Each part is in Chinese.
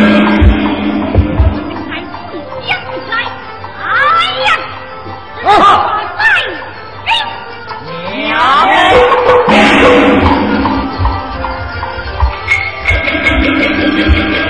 来，四将来。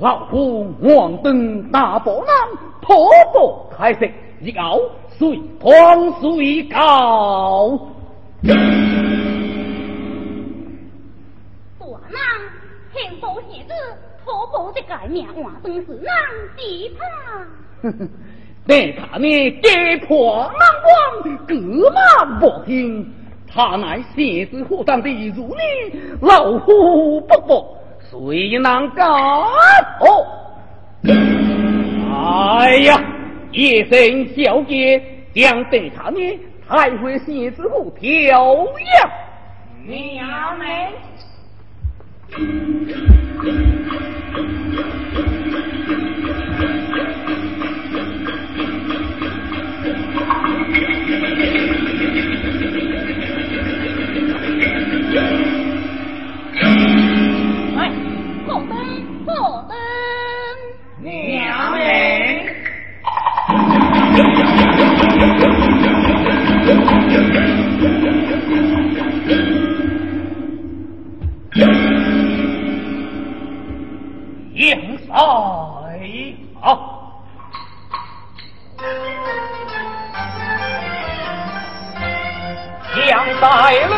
老夫望登大波浪，破钵开食，日后随光水高。大郎，幸福喜日。婆婆的改名换成是郎吉他，你看你家破人亡，各马不听，他乃先子虎当的如你，老夫不服，谁能敢？哦，哎呀，一声小姐将对他呢，太会先子虎调养，娘们。将在了，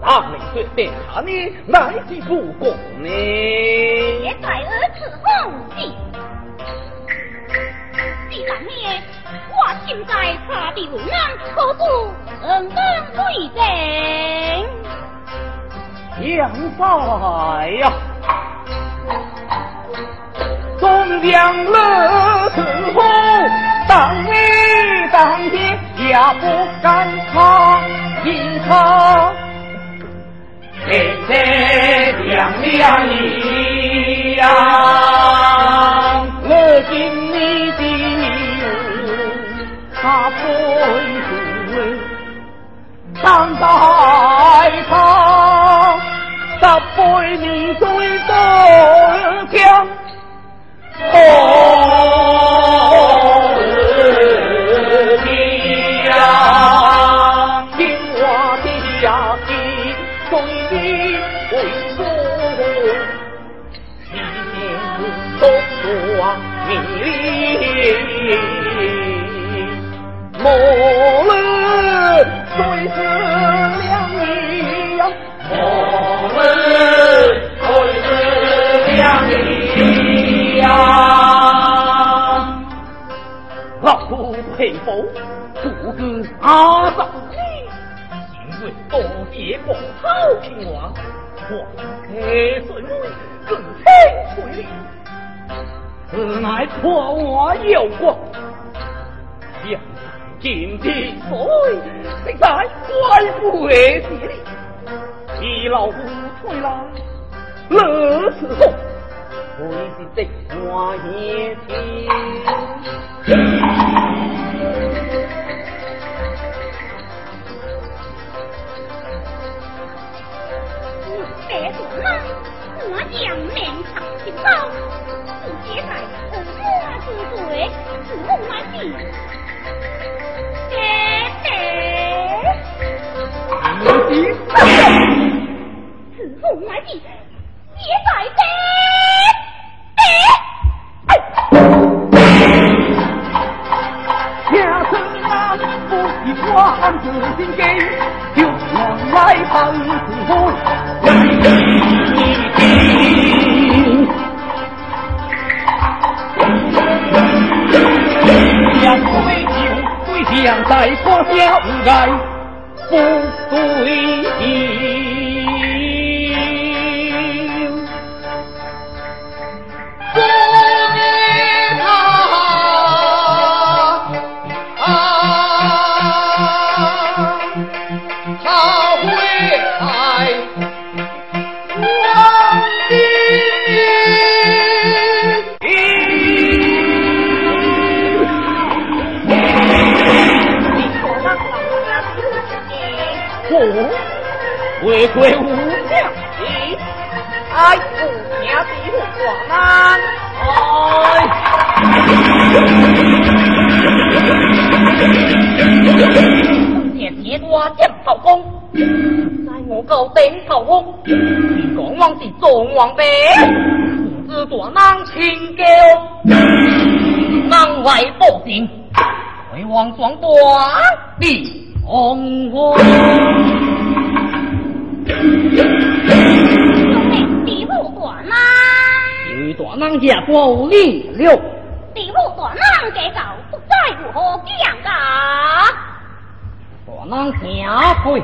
大明决定他呢，乃是不过呢。也在儿伺候你，既然呢，我现在他的路难，何不恩恩对阵？杨帅呀，中将乐伺候。当你当天也不敢唱，因他天天亮亮一样，我敬你的他不会当在他，老夫佩服，不知阿嫂你，因为多变借光草平王，黄客顺位，更清翠绿，此乃破我有光。将今天所谓，实在怪不为吉利。一老夫吹来，乐此后，为是这花叶天。别说了，我仰面长青刀，直接在红花之嘴，是红满地。爹爹，此红满地，也在心给，就往来帮子后。两杯酒，对象在花下无碍，不对我回归无将，哎，不听地虎广南，铁铁多将头功，在我高顶头功，讲往是壮王呗，不知大能清叫，能为报定，为王双短地红火。地虎大人，有大人下过力了，地虎大人给搞不在乎何讲噶？大人下跪。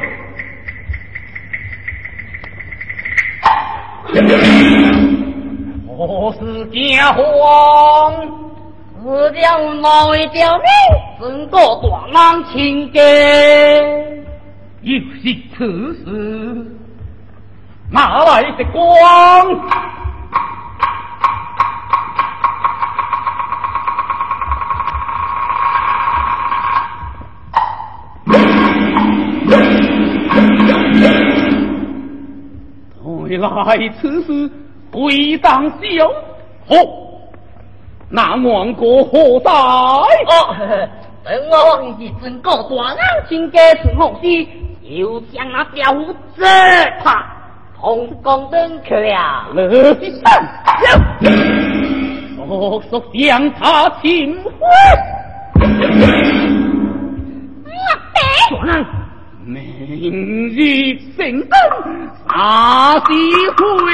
我是家皇，是叫某一条命，整个大人清家。又是此事，哪来的光？原来此事归当小好，那王国何在？哦，等我往是整个大人清家是好事，就将那小子他同江登去了。乐是上速速将他擒回。我明日成灯，啥时回？